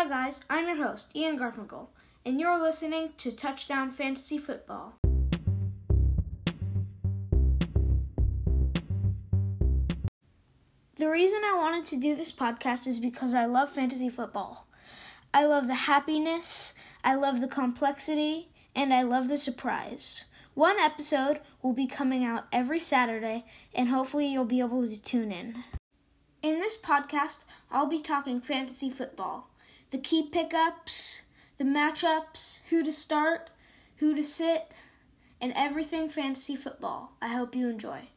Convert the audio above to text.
Hi, guys, I'm your host, Ian Garfinkel, and you're listening to Touchdown Fantasy Football. The reason I wanted to do this podcast is because I love fantasy football. I love the happiness, I love the complexity, and I love the surprise. One episode will be coming out every Saturday, and hopefully you'll be able to tune in. In this podcast, I'll be talking fantasy football the key pickups, the matchups, who to start, who to sit, and everything fantasy football. I hope you enjoy.